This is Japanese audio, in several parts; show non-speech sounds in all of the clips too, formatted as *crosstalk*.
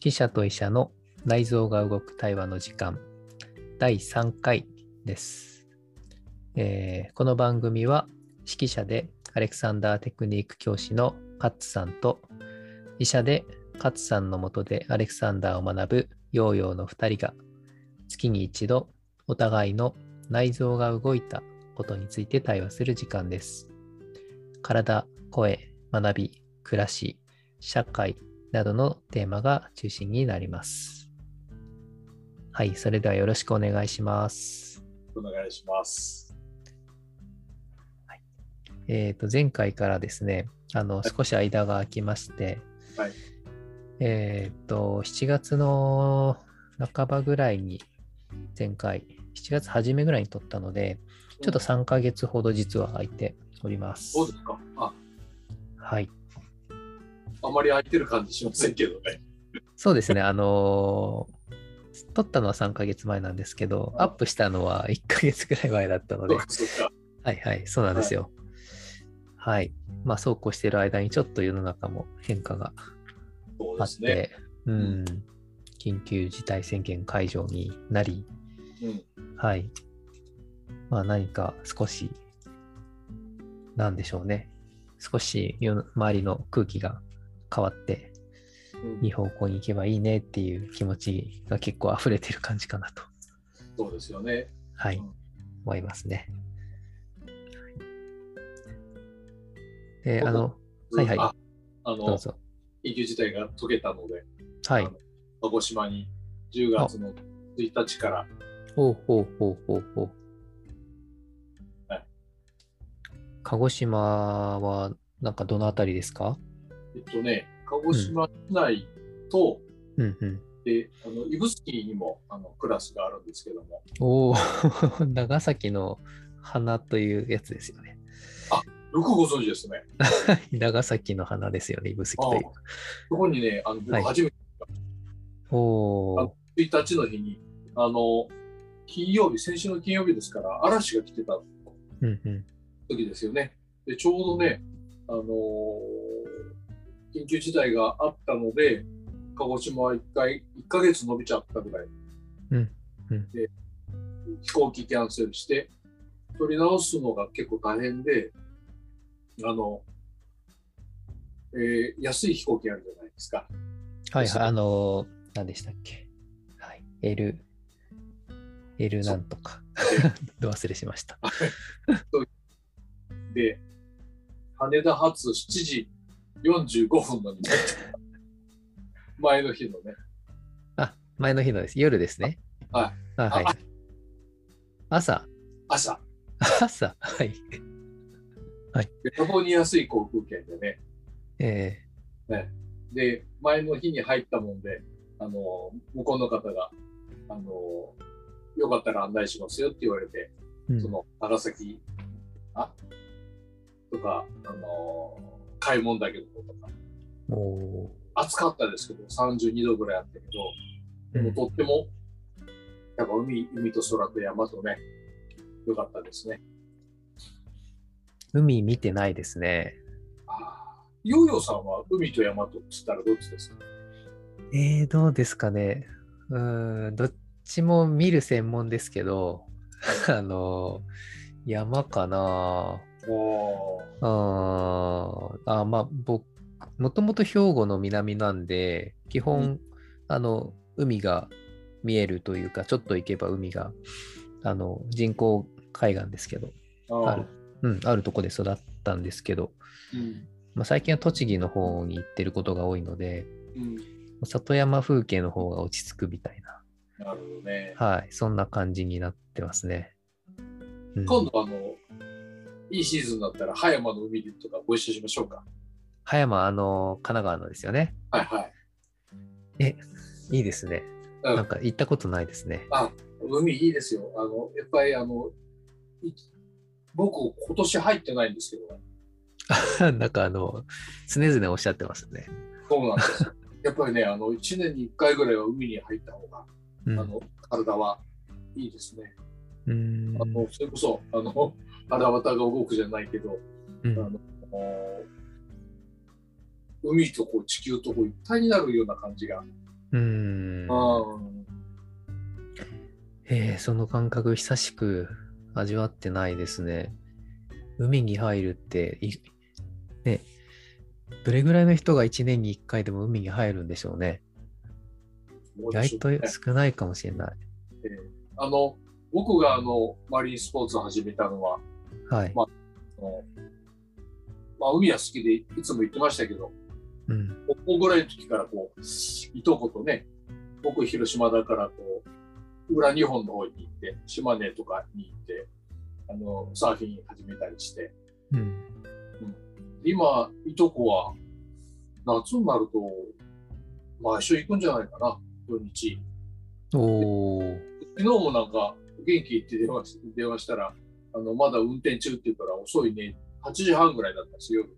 指揮者と医者の内臓が動く対話の時間第3回です、えーこの番組は指揮者でアレクサンダーテクニック教師のカッツさんと医者でカッツさんのもとでアレクサンダーを学ぶヨーヨーの2人が月に一度お互いの内臓が動いたことについて対話する時間です。体、声、学び、暮らし、社会などのテーマが中心になります。はい、それではよろしくお願いします。お願いします。えっ、と、前回からですね、あの、少し間が空きまして、はいえっ、と、7月の半ばぐらいに、前回、7月初めぐらいに撮ったので、ちょっと3ヶ月ほど実は空いております。そうですか。あ、はい。あまり空いてる感じしませんけどね。そうですね、あのー撮ったのは3ヶ月前なんですけど、アップしたのは1ヶ月ぐらい前だったので。はいはい、そうなんですよ。はい。まあ、そうこうしている間にちょっと世の中も変化があって、ですね。うん、緊急事態宣言解除になり、うん。はい。まあ、何か少し、なんでしょうね。少し周りの空気が変わって、うん。いい方向に行けばいいねっていう気持ちが結構溢れてる感じかなと、そうですよね。はい。うん、思いますね。で、あの、はいはい。ああの、どうぞ。緊急事態が解けたので、はい。鹿児島に10月の1日から、ほうほうほうほうほう。はい。鹿児島は、なんかどのあたりですか？えっとね、鹿児島市内と、うんうん。であの指宿にもあのクラスがあるんですけども、おお、*laughs* 長崎の花というやつですよね。よくご存知ですね。*laughs* 長崎の花ですよね、指宿という。そこにね、あの僕はい初めて、おお、1日の日に、あの、金曜日、先週の金曜日ですから、嵐が来てたうんうん。時ですよね。で、ちょうどね、あのー緊急事態があったので、鹿児島は1回、1ヶ月伸びちゃったぐらい。うんうんで、飛行機キャンセルして、取り直すのが結構大変で、あの、えー安い飛行機あるじゃないですか。はいはい、あのー、何でしたっけはい。L、L なんとか。ど *laughs* 忘れしました。*laughs* で、羽田発7時45分のに前の日のね、あ、前の日のです。夜ですね。はい。あはいあ。朝。朝、朝。はい。べらぼうに安い航空券でね、えで、前の日に入ったもんで、あの、向こうの方が、あの、よかったら案内しますよって言われて、ーうんその、長崎、あ？とか、あの、買い物だけのこととか、お暑かったですけど、32度ぐらいあったけど、でもとっても、やっぱ海、海と空と山とね、よかったですね。海見てないですね。ああ。ヨーヨーさんは海と山とっつったらどっちですか？えー、どうですかね。うーん、どっちも見る専門ですけど、あの、山かな。あーあ、まあ、僕、もともと兵庫の南なんで、基本、うんあの、海が見えるというか、ちょっと行けば海が、あの、人工海岸ですけど、あある、うん、あるとこで育ったんですけど、うん。まあ、最近は栃木の方に行ってることが多いので、うん。里山風景の方が落ち着くみたいな、なるほどね。はい、そんな感じになってますね。うん今度あの、いいシーズンだったら葉山の海でとかご一緒しましょうか。葉山、あの、神奈川のですよね。はいはい。え、いいですね。うんなんか行ったことないですね。あ、海いいですよ。あの、やっぱりあの、い僕今年入ってないんですけど、*laughs* なんかあの、常々おっしゃってますね。そうなんですよ。*laughs* やっぱりね、あの、1年に1回ぐらいは海に入った方が、うんあの、体はいいですね。うーんあの、それこそ、あの、腹渡が動くじゃないけど、うんあの、海とこう地球とこう一体になるような感じがうん。うんえーその感覚久しく味わってないですね。海に入るって、いね、どれぐらいの人が1年に1回でも海に入るんでしょうね。意外と少ないかもしれない。あの僕があのマリンスポーツを始めたのは、はい。まあのまあ、海は好きでいつも言ってましたけど、うん。高校ぐらいの時からこう、いとことね、僕広島だからこう、裏日本の方に行って、島根とかに行って、あの、サーフィン始めたりして、うん。今、いとこは夏になると、毎週行くんじゃないかな、土日。おー。昨日もなんか、元気って電話し電話したら、あの、まだ運転中って言うから遅いね。8時半ぐらいだったんですよ、夜。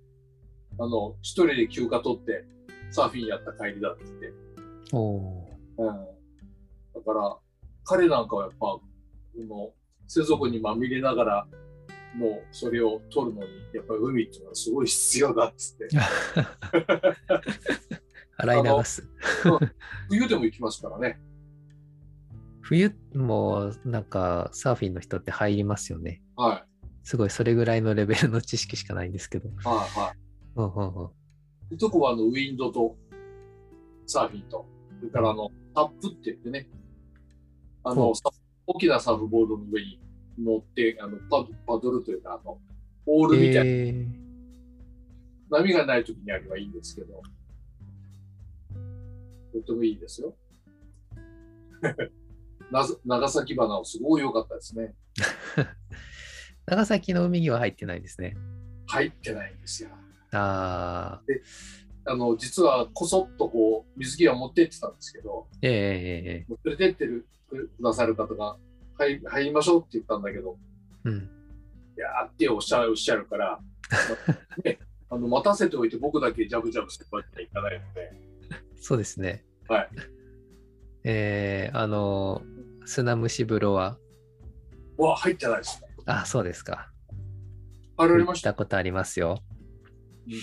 あの、一人で休暇取って、サーフィンやった帰りだって言って。おー。うん。だから、彼なんかはやっぱ、この、世俗にまみれながら、もうそれを取るのに、やっぱり海っていうのはすごい必要だっつって。*laughs* 洗い流す。冬でも行きますからね。冬もなんかサーフィンの人って入りますよね。はすごいそれぐらいのレベルの知識しかないんですけど。い。はいはうんうんうんい。いとこはあの、ウィンドと、サーフィンと、それからあの、タップって言ってね、あの、サ大きなサーフボードの上に乗って、あの、パドパドルというか、あの、オールみたいな、えー波がない時にあればいいんですけど、とってもいいですよ。長崎花をすごい良かったですね。*laughs* 長崎の海には入ってないんですね。入ってないんですよ。ああ、あの、実はこそっとこう、水着は持ってってたんですけど、えええええもう連れてってるくださる方が入入りましょうって言ったんだけど、えうん。いやーっておっしゃるおっしゃるから、ね、*laughs* あの待たせておいて僕だけジャブジャブするわけにはいかないので、*laughs* そうですね。はい。えー、あの、砂蒸し風呂は、うわ、入ってないですね。あ、そうですか。行っ入られましたたことありますよ。うん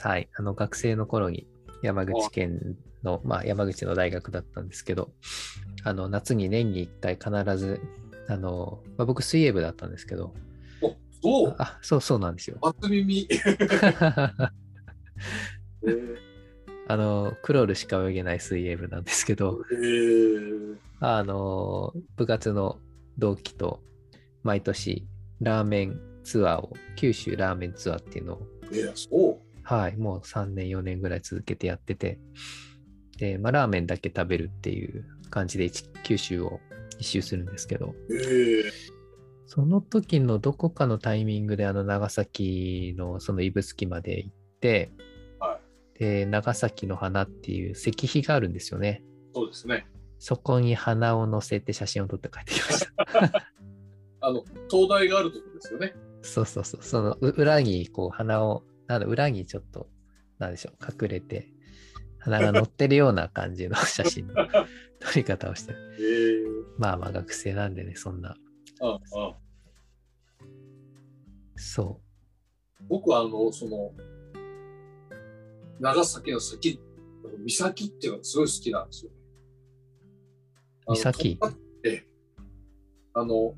はい。あの、学生の頃に山口県の、まあ、山口の大学だったんですけど、あの、夏に年に1回必ず、あの、まあ、僕水泳部だったんですけど、おそうあ、そうそうなんですよ。初耳。*laughs* えーあの、クロールしか泳げない水泳部なんですけど、えー。あの、部活の同期と毎年ラーメンツアーを、九州ラーメンツアーっていうのを。はい、もう3年、4年ぐらい続けてやってて、で、まあ、ラーメンだけ食べるっていう感じで一九州を一周するんですけど、えー。その時のどこかのタイミングであの長崎のその指宿まで行って、はで、長崎の花っていう石碑があるんですよね。そうですね。そこに花を乗せて写真を撮って帰ってきました。*laughs* あの、灯台があるところですよね。そうそうそう。そのう裏にこう花を、なんだ裏にちょっと、なんでしょう、隠れて、花が乗ってるような感じの写真の *laughs* 撮り方をしてる。えー、まあまあ学生なんでね、そんな。ああそ僕はあの、その、長崎の先、岬っていうのがすごい好きなんですよ。岬？あの、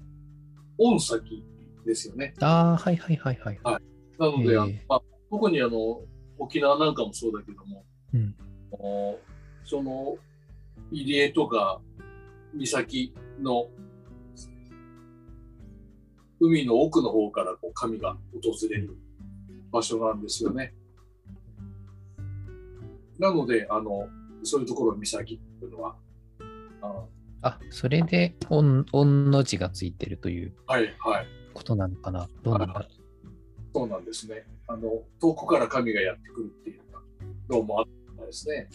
御崎ですよね。う。ああ、はいはいはいはい。なので、ええあのまあ、特にあの、沖縄なんかもそうだけども、うんその、入江とか岬の海の奥の方からこう神が訪れる場所なんですよね。なので、あの、そういうところを岬っていうのは、ああ、それで、おん、おんの字がついてるというはい、はい。ことなのかな？どうなんだろそうなんですね。あの、遠くから神がやってくるっていうのもあったですね。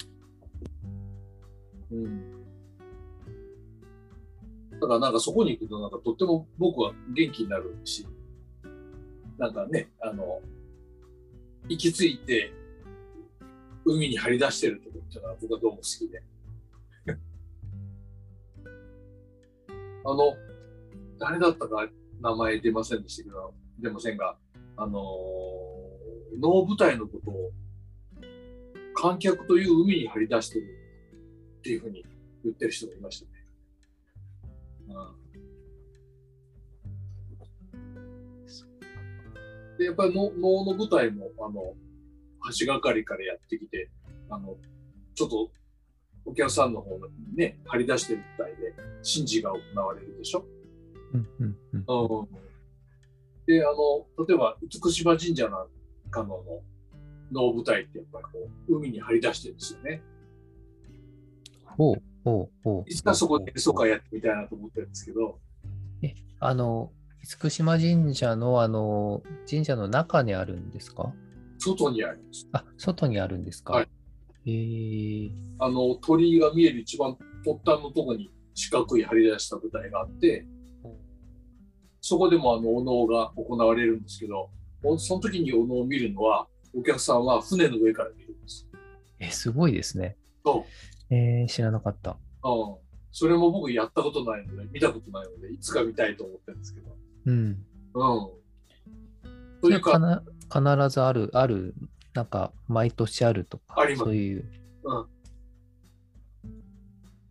うん。だからなんかそこに行くとなんかとっても僕は元気になるし、なんかね、あの、行き着いて海に張り出してるところっていうのは僕はどうも好きで。*laughs* あの、誰だったか名前出ませんでしたけど、出ませんが、あのー能舞台のことを観客という海に張り出してるっていうふうに言ってる人がいましたね。うん、でやっぱり能の舞台もあの橋がかりからやってきてあのちょっとお客さんの方にね張り出してる舞台で神事が行われるでしょ？うんうんうんうん、であの例えば厳島神社なんかの能舞台ってやっぱりこう海に張り出してるんですよね。ほうほうほう。いつかそこで演奏会やってみたいなと思ってるんですけど、え、あの、厳島神社の、あの、神社の中にあるんですか？外にあります。あ、外にあるんですか？はいへえあの鳥居が見える一番突端のところに四角い張り出した舞台があって、そこでもあのお能が行われるんですけど、おその時にお能を見るのは、お客さんは船の上から見るんです。え、すごいですね。そうえー、知らなかった。うん、それも僕やったことないので、見たことないので、いつか見たいと思ってるんですけど。うん。うん。というか、必ずある、ある、なんか、毎年あるとか、そういう。うん。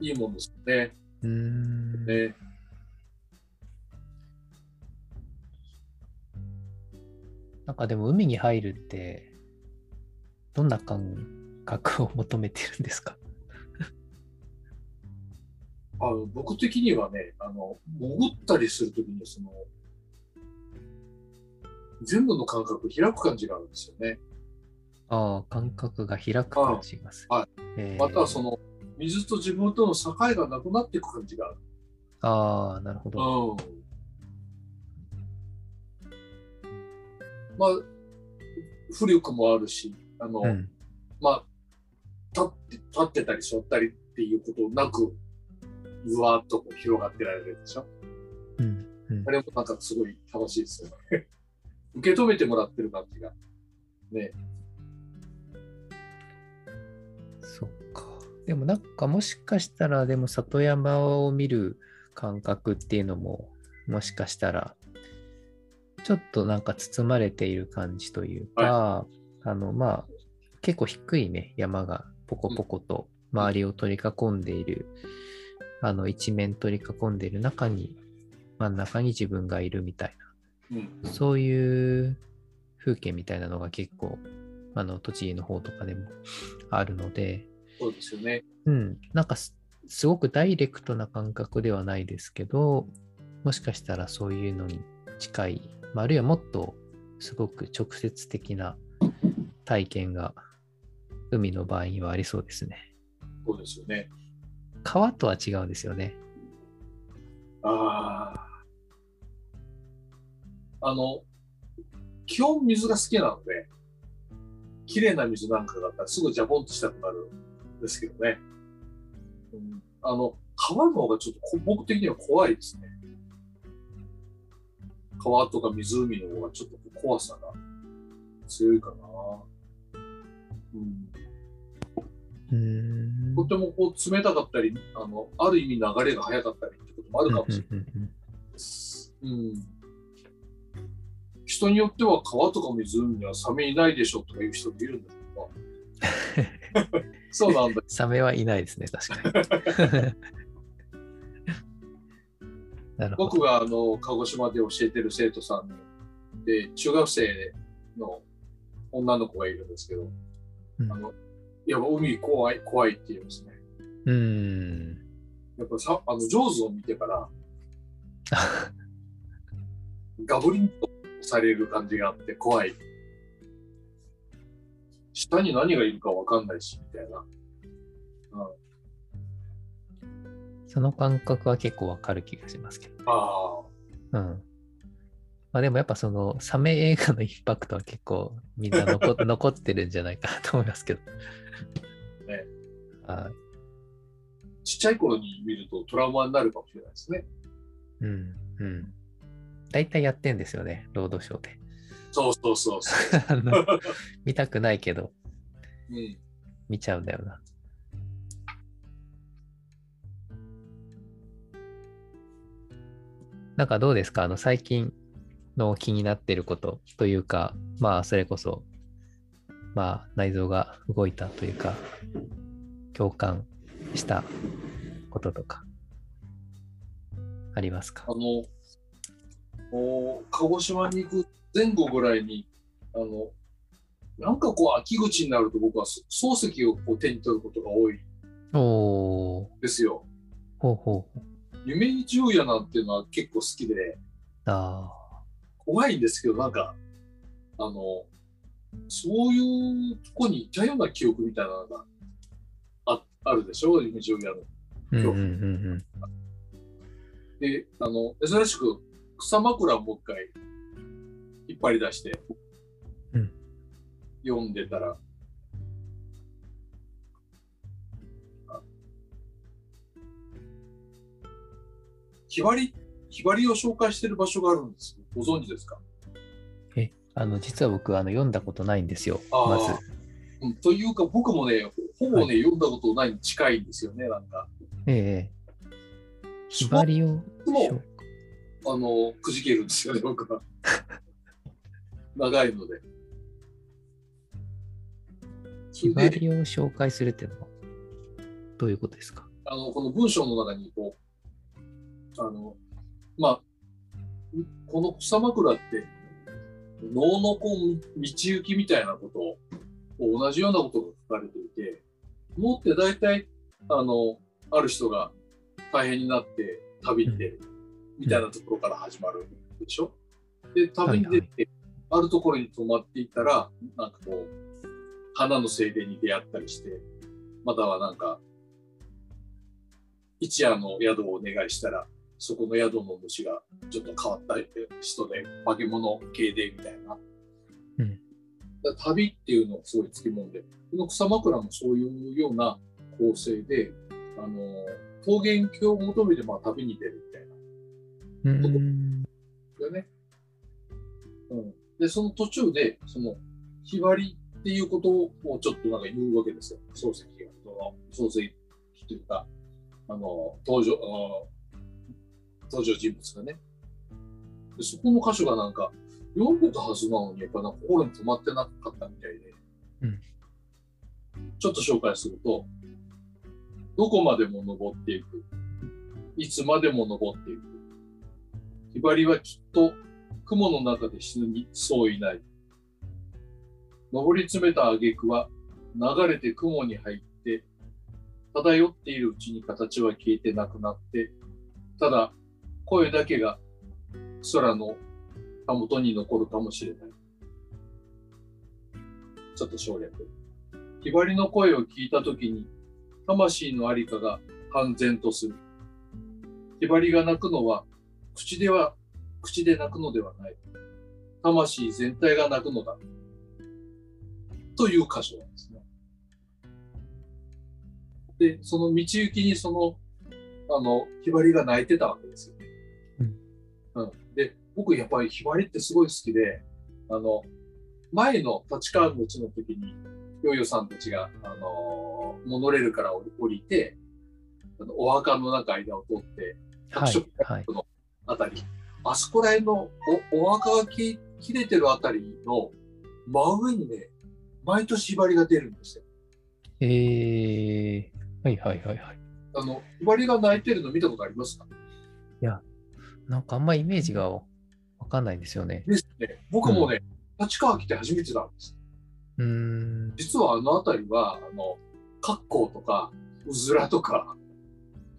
いいもんですよね。うーん。ね。なんかでも海に入るって、どんな感覚を求めてるんですか？あの僕的にはね、あの、潜ったりするときに、その、全部の感覚開く感じがあるんですよね。ああ、感覚が開く感じがする。はいえーまたはその、水と自分との境がなくなっていく感じがある。ああ、なるほど。うん。まあ、浮力もあるし、あの、うん。まあ、立って、立ってたり座ったりっていうことなく、うわーっとこう広がってられるでしょ。うん。うんあれもなんかすごい楽しいですよね。受け止めてもらってる感じが。ね。そっか。でもなんかもしかしたら、でも里山を見る感覚っていうのも、もしかしたら、ちょっとなんか包まれている感じというか、あの、まあ、結構低いね、山がポコポコと周りを取り囲んでいる、あの、一面取り囲んでいる中に、真ん中に自分がいるみたいうん。な、そういう風景みたいなのが結構、あの、栃木の方とかでもあるので、そうですよね。うん、なんかすすごくダイレクトな感覚ではないですけど、もしかしたらそういうのに近い、まあ、あるいはもっとすごく直接的な体験が海の場合にはありそうですね。そうですよね。川とは違うんですよね。ああ。あの、基本水が好きなので、綺麗な水なんかだったらすぐジャボンとしたくなるんですけどね。うん、あの、川の方がちょっとこ僕的には怖いですね。川とか湖の方がちょっと怖さが強いかな。うん。とてもこう冷たかったり、あの、ある意味流れが速かったりってこともあるかもしれない。うん。人によっては川とか湖にはサメいないでしょとかいう人もいるんだけど。そうなんだ。*laughs* サメはいないですね、確かに。*laughs* 僕があの鹿児島で教えてる生徒さんで、中学生の女の子がいるんですけど、うんあのいや海怖い、怖いって言いますね。うーん。やっぱさあの上手を見てから、*laughs* ガブリンとされる感じがあって怖い。下に何がいるかわかんないし、みたいな。その感覚は結構わかる気がしますけど。ああ、うん。まあでもやっぱそのサメ映画のインパクトは結構みんな残 *laughs* 残ってるんじゃないかなと思いますけど。ねはい。ちっちゃい頃に見るとトラウマになるかもしれないですね。うん。うん。大体やってんですよね、ロードショーで。そうそうそうそ *laughs* あの見たくないけど、う。うん。見ちゃうんだよな。なんかどうですか？あの最近の気になってることというか、まあそれこそ、まあ内臓が動いたというか、共感したこととか、ありますか？あの、お鹿児島に行く前後ぐらいに、あの、なんかこう秋口になると僕はそ漱石をこう手に取ることが多いですよ。ほうほう。夢に十夜なんていうのは結構好きで、あ怖いんですけど、なんか、あの、そういうとこにいたような記憶みたいなのがああるでしょ、夢十夜の。ー。うんうんうんで、あの、珍しく草枕をもう一回引っ張り出して、うん読んでたら、あひばり、ひばりを紹介してる場所があるんです。ご存知ですか？うん。え、あの、実は僕、あの、読んだことないんですよ、まず。うん、というか、僕もね、ほぼね、読んだことないに近いんですよね、なんか。ええひばりをもあの、くじけるんですよね、*laughs* 僕は。長いので。それで、ひばりを紹介するっていうのは、どういうことですか？あの、この文章の中に、こう、あの、まあ、この草枕って、能のこう道行きみたいなことを、同じようなことが書かれていて、能って大体、あの、ある人が大変になって旅に出る、みたいなところから始まるでしょ？で、旅に出て、あるところに泊まっていたら、なんかこう、花の精霊に出会ったりして、またはなんか、一夜の宿をお願いしたら、そこの宿の主がちょっと変わった人で、化け物系でみたいな。うんだ旅っていうのがすごいつきもんで、この草枕もそういうような構成で、あの、桃源郷を求めてまあ旅に出るみたいな。うーん。だよね。うん。で、その途中で、その、ひばりっていうことをちょっとなんか言うわけですよ。漱石が。その漱石というか、あの、登場、あの登場人物がね。でそこの箇所がなんか、読んでたはずなのに、やっぱなんか心に留まってなかったみたいで。うんちょっと紹介すると、どこまでも登っていく。いつまでも登っていく。ひばりはきっと雲の中で死ぬにそういない。登り詰めた挙句は流れて雲に入って、漂っているうちに形は消えてなくなって、ただ声だけが空のたもとに残るかもしれない。ちょっと省略。ひばりの声を聞いたときに、魂のありかが半然とする。ひばりが泣くのは、口では、口で泣くのではない。魂全体が泣くのだ。という箇所なんですね。で、その道行きにその、あの、ひばりが泣いてたわけですよね。うん。で、僕やっぱりひばりってすごい好きで、あの、前の立川口の時に、ヨーヨーさんたちが、あのモノレールから降りて、あのお墓の中間を通って、はい拓殖はいのあたり、あそこら辺のおお墓がき切れてるあたりの真上にね、毎年ひばりが出るんですよ。えー、はいはいはいはい。あの、ひばりが泣いてるの見たことありますか？なんかあんまイメージがわかんないんですよね。ですね。僕もね、立川来て初めてなんです。うーん。実はあの辺りは、あの、格好とか、うずらとか、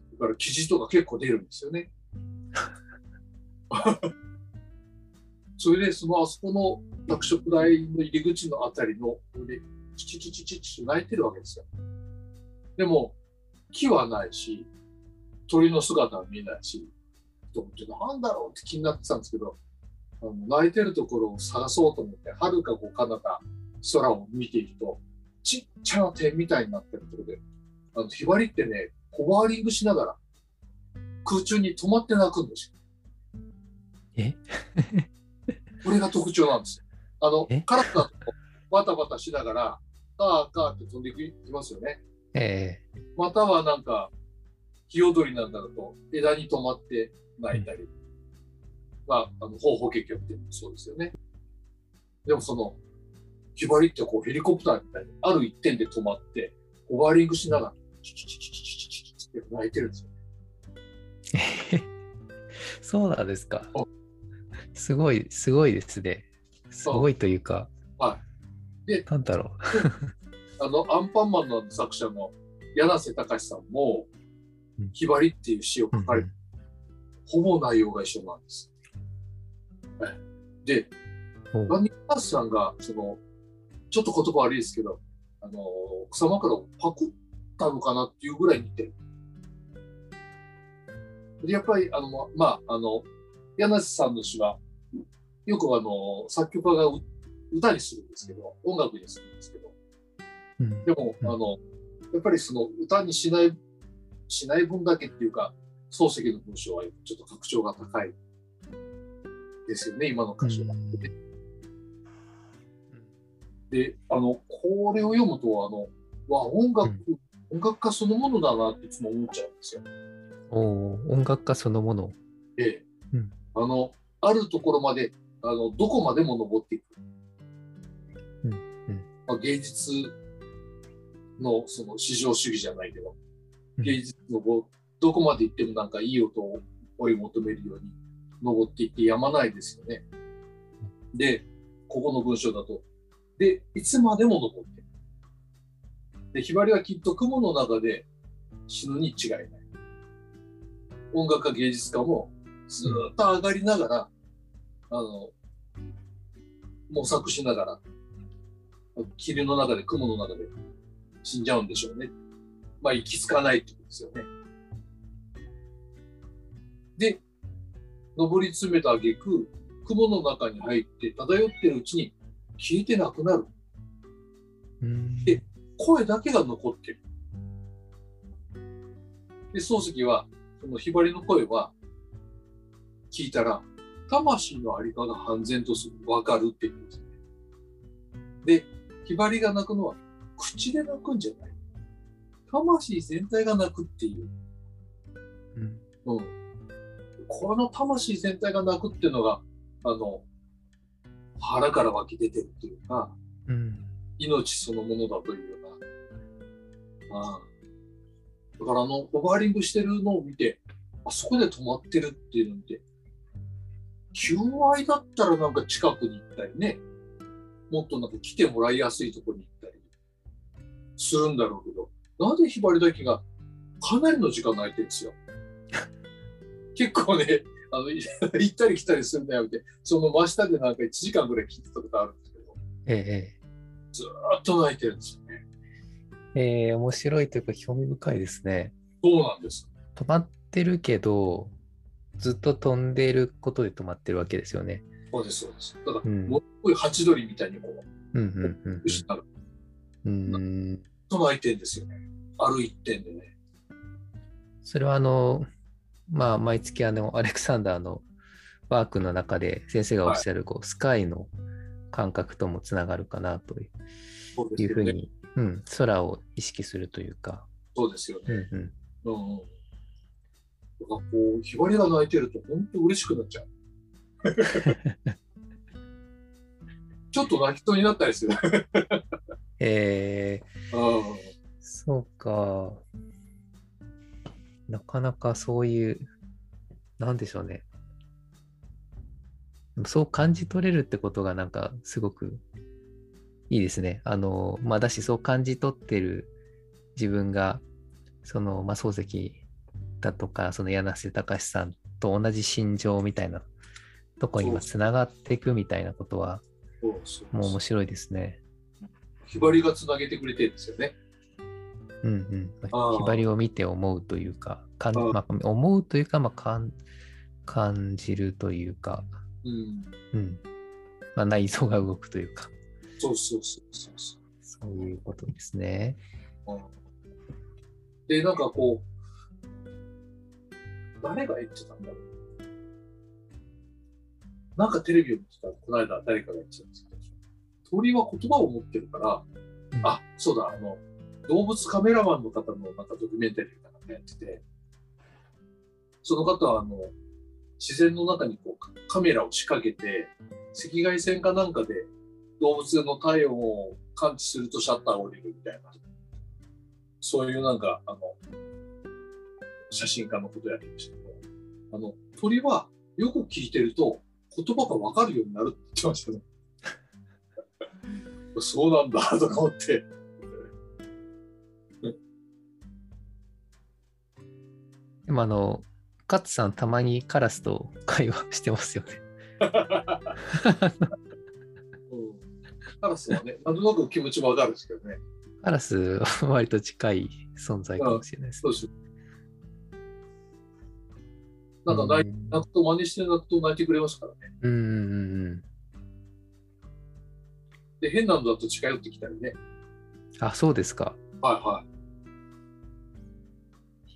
それから生地とか結構出るんですよね。*laughs* *laughs* それで、そのあそこの拓殖台の入り口のあたりの上で、チチチチチチと泣いてるわけですよ。でも、木はないし、鳥の姿は見えないし、と思って、なんだろうって気になってたんですけど、あの泣いてるところを探そうと思って、はるかこう彼方、空を見ていると、ちっちゃな点みたいになってるところで、あの、ひばりってね、ホバーリングしながら、空中に止まって泣くんですよ。え？*laughs* これが特徴なんですよ。あのえ、カラッとバタバタしながら、カーカーって飛んでいきますよね。えまたはなんか、日踊りなんだろうと、枝に止まって泣いたり、まあ、あの、方法結局ってそうですよね。でもその、ひばりってこうヘリコプターみたいに、ある一点で止まって、ホバーリングしながら、チチチチチチチって泣いてるんですよ。*laughs* そうなんですかあ。すごい、すごいですね。すごいというか、はい。で、なんだろあの、アンパンマンの作者の柳瀬隆さんもうん、ひばりっていう詩をう。書かれて、ほぼ内容が一緒なんです。はいで、うんラニさんが、その、ちょっと言葉悪いですけど、あの、草枕をパクったのかなっていうぐらい似てる。で、やっぱり、あの、ままあ、あの、柳瀬さんの詩は、よくあの、作曲家がう歌にするんですけど、音楽にするんですけど、うん。でも、うん。あの、やっぱりその歌にしない、しない分だけっていうか、漱石の文章はちょっと格調が高いですよね、今の歌詞は。で、あの、これを読むと、あの、わ、音楽、音楽家そのものだなっていつも思っちゃうんですよ。おー音楽家そのもの。ええ。うん。あの、あるところまで、あの、どこまでも登っていく。うんまあ、芸術のその至上主義じゃないけど、うん芸術のどこまで行ってもなんかいい音を追い求めるように登っていってやまないですよね。で、ここの文章だと、で、いつまでも登ってる。で、ひばりはきっと雲の中で死ぬに違いない。音楽家芸術家もずーっと上がりながら、あの、模索しながら、霧の中で、雲の中で死んじゃうんでしょうね。まあ、行き着かないってことですよね。で、登り詰めた挙句、雲の中に入って漂ってるうちに消えてなくなる。うんえ声だけが残ってる。で、漱石は、そのひばりの声は、聞いたら、魂のありかが半然とする、わかるって言うんですね。で、ひばりが泣くのは、口で泣くんじゃない。魂全体が泣くっていう。うんうん。この魂全体が泣くっていうのが、あの、腹から湧き出てるっていうか、うん命そのものだというような。ああだからあの、ホバーリングしてるのを見て、あそこで止まってるっていうのを見て、求愛だったらなんか近くに行ったりね、もっとなんか来てもらいやすいところに行ったりするんだろうけど、なぜひばりだけがかなりの時間泣いてるんですよ。*laughs* 結構ね、あの、*laughs* 行ったり来たりするのやめて、その真下でなんか1時間ぐらい聞いてたことあるんですけど、えずーっと泣いてるんですよね。えええ面白いというか興味深いですね。そうなんです。止まってるけど、ずっと飛んでいることで止まってるわけですよね。そうです、そうです。だから、うんもうすごいハチドリみたいにこう、うんうんうん失ううん。うんと泣いてるんですよね。ある一点でね。それはあの、まあ、毎月あの、アレクサンダーのワークの中で先生がおっしゃる、こう、スカイの感覚ともつながるかなとい。うふうに、うん、空を意識するというか。そうですよね。うんうん。うんうん。だからこう、ひばりが泣いてると本当嬉しくなっちゃう。*laughs* ちょっと泣きそうになったりする。えー、うんそうか。なかなかそういう、なんでしょうね。そう感じ取れるってことがなんかすごくいいですね。あの、まあだしそう感じ取ってる自分が、その、まあ漱石だとか、その柳瀬隆さんと同じ心情みたいなとこに今つながっていくみたいなことは、もう面白いですね。ひばりがつなげてくれてるんですよね。うんうん。ひばりを見て思うというか、かんまあ、思うというか、まあ、かん感じるというか、うん。うん。まあ、内臓が動くというか、そうそうそうそうそう。そういうことですね。うんで、なんかこう、誰が言ってたんだろう。なんかテレビを見てたら、この間誰かが言ってたんですけど、鳥は言葉を持ってるから、うんあ、そうだ、あの、動物カメラマンの方のなんかドキュメンタリーみたいなのやってて、その方はあの、自然の中にこうカメラを仕掛けて、赤外線かなんかで動物の体温を感知するとシャッターを降りるみたいな。そういうなんか、あの、写真家のことやりましたけど、あの、鳥はよく聞いてると言葉がわかるようになるって言ってましたね。そうなんだとか思って。でもあの、勝さんたまにカラスと会話してますよね。うんカラスはね、なんとなく気持ちもわかるんですけどね。カラスは割と近い存在かもしれないですそうです。なんか泣くと真似して泣くと泣いてくれますからね。うんうんうんうん。で、変なのだと近寄ってきたりね。あ、そうですか。はいはい。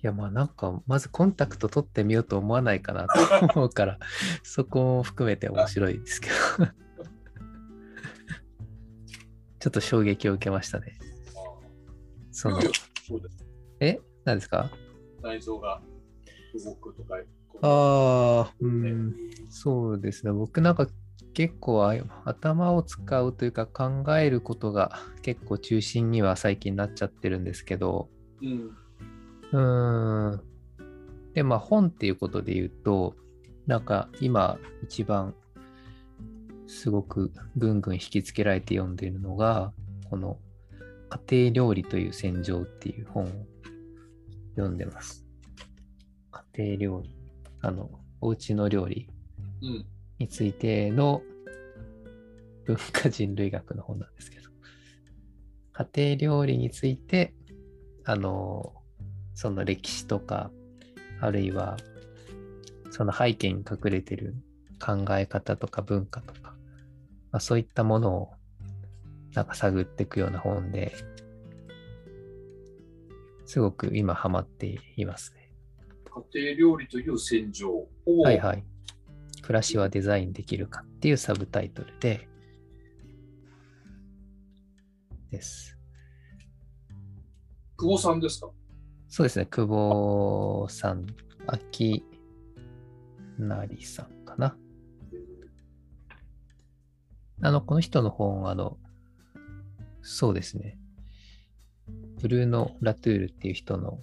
いや、まあなんか、まずコンタクト取ってみようと思わないかなと *laughs* 思うから、そこも含めて面白いですけど。*laughs* ちょっと衝撃を受けましたね。その。え？何ですか？内臓が動くとか。ああ、うん、そうですね。僕なんか結構頭を使うというか考えることが結構中心には最近なっちゃってるんですけど、うん。うん。で、まあ本っていうことで言うと、なんか今一番すごくぐんぐん引きつけられて読んでいるのが、この家庭料理という戦場っていう本を読んでます。家庭料理。あの、お家の料理うん。についての文化人類学の本なんですけど、家庭料理について、あの、その歴史とか、あるいはその背景に隠れてる考え方とか文化とか、まあ、そういったものをなんか探っていくような本で、すごく今ハマっていますね。家庭料理という戦場を、はいはい。暮らしはデザインできるかっていうサブタイトルで、です。久保さんですか？そうですね、久保さん、秋成さんかな。あの、この人の本、あの、そうですね、ブルーノ・ラトゥールっていう人の、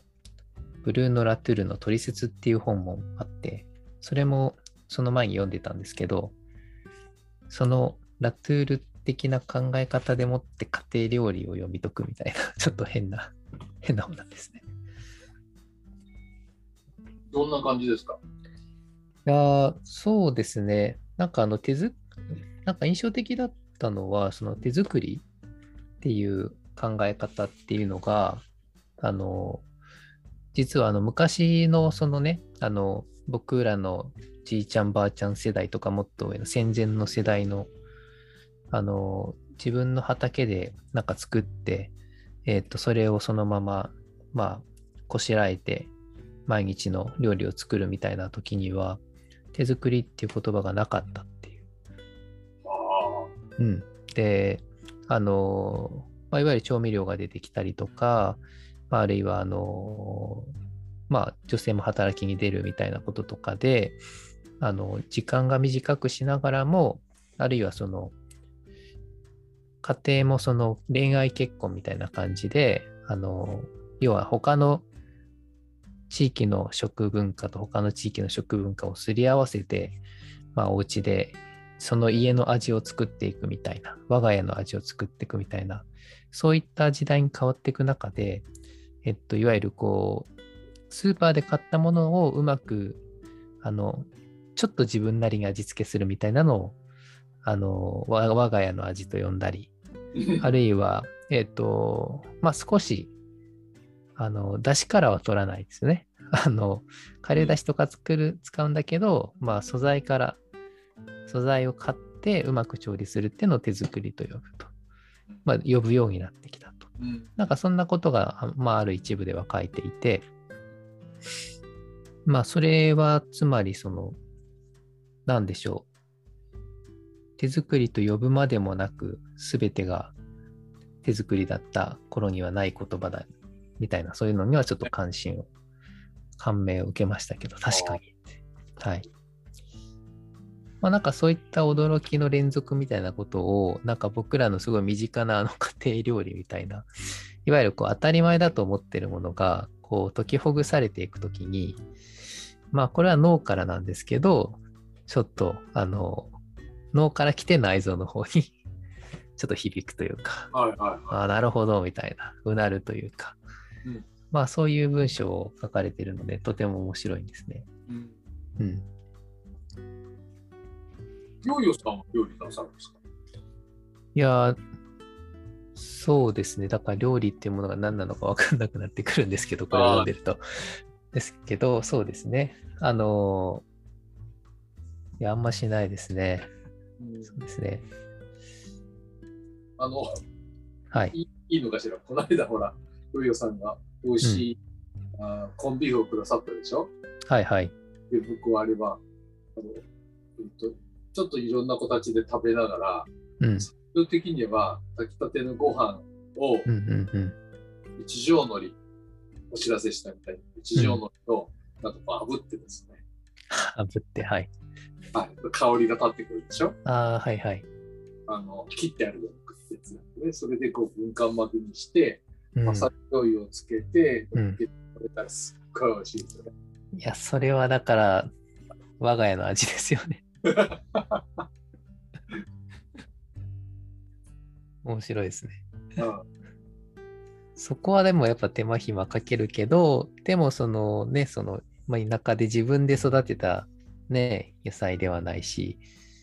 ブルーノ・ラトゥールの取説っていう本もあって、それもその前に読んでたんですけど、そのラトゥール的な考え方でもって家庭料理を読み解くみたいな、*laughs* ちょっと変な、変な本なんですね。どんな感じですか？いやーそうですね。なんかあの手ず、なんか印象的だったのは、その手作りっていう考え方っていうのが、あの、実はあの昔のそのね、あの、僕らのじいちゃんばあちゃん世代とかもっと上の戦前の世代の、あの、自分の畑でなんか作って、えっ、と、それをそのまま、まあ、こしらえて、毎日の料理を作るみたいな時には、手作りっていう言葉がなかったっていう。うん、で、あの、まあ、いわゆる調味料が出てきたりとか、まあ、あるいは、あの、まあ、女性も働きに出るみたいなこととかで、あの、時間が短くしながらも、あるいはその、家庭もその恋愛結婚みたいな感じで、あの、要は他の地域の食文化と他の地域の食文化をすり合わせて、まあ、お家でその家の味を作っていくみたいな、我が家の味を作っていくみたいな、そういった時代に変わっていく中で、えっと、いわゆるこう、スーパーで買ったものをうまく、あの、ちょっと自分なりに味付けするみたいなのを、あの、わ我が家の味と呼んだり、*laughs* あるいは、えっと、まあ、少し、あの、出汁からは取らないですよね。*laughs* あの、カレー出汁とか作る、使うんだけど、まあ、素材から、素材を買ってうまく調理するっていうのを手作りと呼ぶと。まあ、呼ぶようになってきたと。うん。なんかそんなことが、あまあ、ある一部では書いていて、まあ、それは、つまり、その、なんでしょう。手作りと呼ぶまでもなく、すべてが手作りだった頃にはない言葉だ、みたいな、そういうのにはちょっと関心を、感銘を受けましたけど、確かに。はい。まあ、なんかそういった驚きの連続みたいなことを、なんか僕らのすごい身近なあの家庭料理みたいな、いわゆるこう当たり前だと思ってるものが、こう解きほぐされていくときに、まあこれは脳からなんですけど、ちょっとあの、脳から来て内臓の方に *laughs* ちょっと響くというか、はいはいはい。ああ、なるほどみたいな、うなるというか、うんまあそういう文章を書かれているので、とても面白いんですね。うん。うん。ヨーヨーさんは料理なさるんですか？いやー、そうですね。だから料理っていうものが何なのか分かんなくなってくるんですけど、これを読んでると。ですけど、そうですね。あのーいや、あんましないですね。そうですね。あの、はい。いいいのかしら？この間ほら、ヨーヨーさんが美味しい、あーコンビーフをくださったでしょ？はいはい。で、僕はあれば、あの、えっと、ちょっといろんな形で食べながら、うん。基本的には炊きたてのご飯をうんうんうん。一条のり、お知らせしたみたいに、一条のりをなんかこう炙ってですね、*laughs* あぶって、はい。はい、香りが立ってくるでしょ？ああ、はいはい。あの、切ってあるようなで、ね、それでこう軍艦巻きにして、うん、わさび醤油をつけて、うん食べたらすっごい美味しいですよね。いや、それはだから、我が家の味ですよね。*laughs* 面白いですね。うんそこはでもやっぱ手間暇かけるけど、でもそのね、その、まあ、田舎で自分で育てたね、野菜ではないし、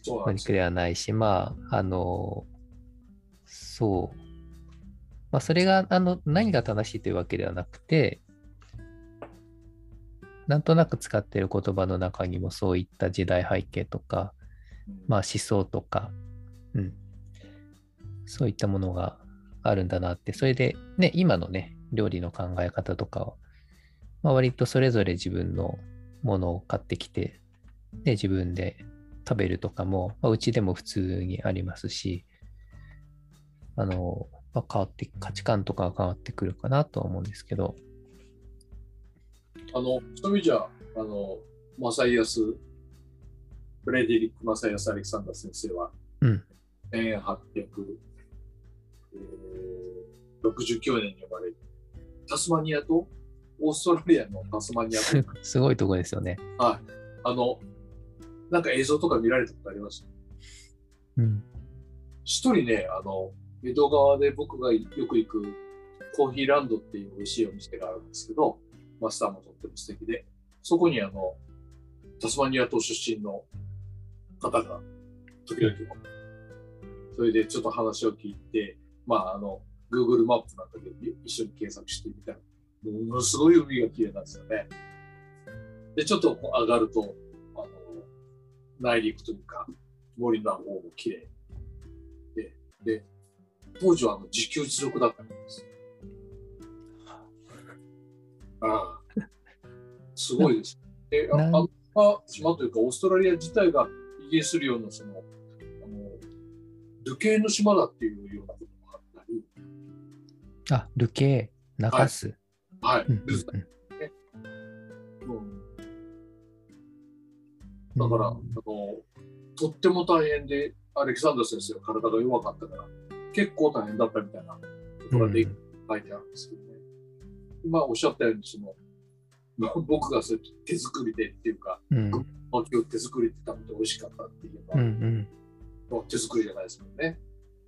お。肉ではないし、まあ、あの、そう。まあ、それが、あの、何が正しいというわけではなくて、なんとなく使っている言葉の中にもそういった時代背景とか、まあ思想とか、うん、そういったものがあるんだなって、それでね、今のね、料理の考え方とかは、まあ、割とそれぞれ自分のものを買ってきて、で、自分で食べるとかも、まあ、うちでも普通にありますし、あの、まあ、変わって、価値観とかが変わってくるかなとは思うんですけど、あの、そういう意味じゃ、あの、マサイアス、フレデリック・マサイアス・アレキサンダー先生は、うん、1869年に生まれ、タスマニアとオーストラリアのタスマニアすごいとこですよね。はい、あの、なんか映像とか見られたことあります？うん。一人ね、あの、江戸川で僕がよく行くコーヒーランドっていう美味しいお店があるんですけど、マスターもとっても素敵で、そこにあの、タスマニア島出身の方が時々も、それでちょっと話を聞いて、まああの、Google マップなんかで一緒に検索してみたら、ものすごい海が綺麗なんですよね。で、ちょっと上がると、あの、内陸というか、森の方も綺麗で、で、当時はあの自給自足だったんです。ああ、すごいです。*laughs* で、あの島というか、オーストラリア自体がイギリス領のその、あの、流刑の島だっていうようなこともあったり、あ、ルケー、流す。はい、うんルズうん。うん。だから、あの、とっても大変で、アレキサンダー先生は体が弱かったから、結構大変だったみたいなことがでうん書いてあるんですけど。ね。今おっしゃったように、その、まあ僕がそうやって手作りでっていうか、うん。巻きを手作りで食べて美味しかったっていううんうん。手作りじゃないですもんね。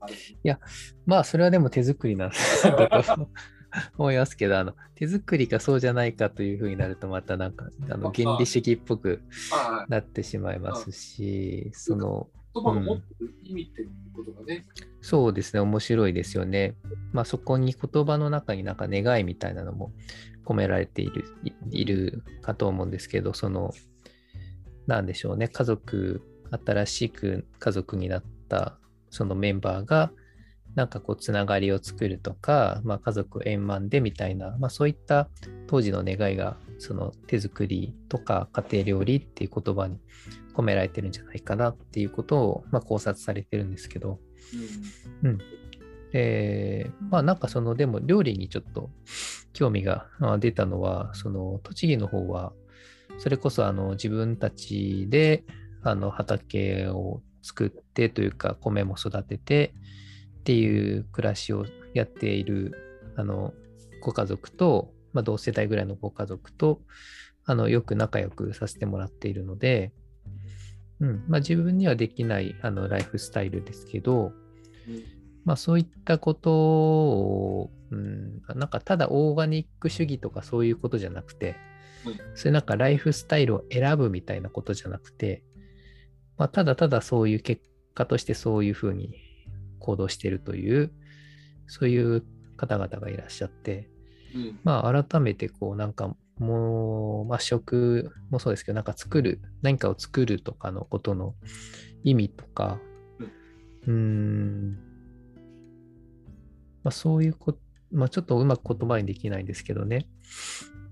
あれまあ、それはでも手作りなんだと *laughs* 思いますけど、あの手作りかそうじゃないかというふうになると、またなんかあのあ原理主義っぽくはいなってしまいますし、その、言葉が持ってる意味っていうことがね、そうですね、面白いですよね。まあ、そこに言葉の中になんか願いみたいなのも込められているいいるかと思うんですけど、その、なんでしょうね、家族、新しく家族になったそのメンバーが、なんかこう、つながりを作るとか、まあ、家族円満でみたいな、まあ、そういった当時の願いが、その手作りとか家庭料理っていう言葉に込められてるんじゃないかなっていうことを、まあ、考察されてるんですけど、えーまあなんかそのでも料理にちょっと興味があ出たのはその栃木の方はそれこそあの自分たちであの畑を作ってというか米も育ててっていう暮らしをやっているあのご家族と、まあ、同世代ぐらいのご家族とあのよく仲良くさせてもらっているので、うん。まあ、自分にはできないあのライフスタイルですけど、まあ、そういったことを、うん、なんかただオーガニック主義とかそういうことじゃなくて、うん。そういうなんかライフスタイルを選ぶみたいなことじゃなくて、まあ、ただただそういう結果としてそういうふうに行動しているという、そういう方々がいらっしゃって、うん。まあ、改めてこうなんかもう、まあ、食もそうですけどなんか作る何かを作るとかのことの意味とかうんまあ、そういうことまあ、ちょっとうまく言葉にできないんですけどね。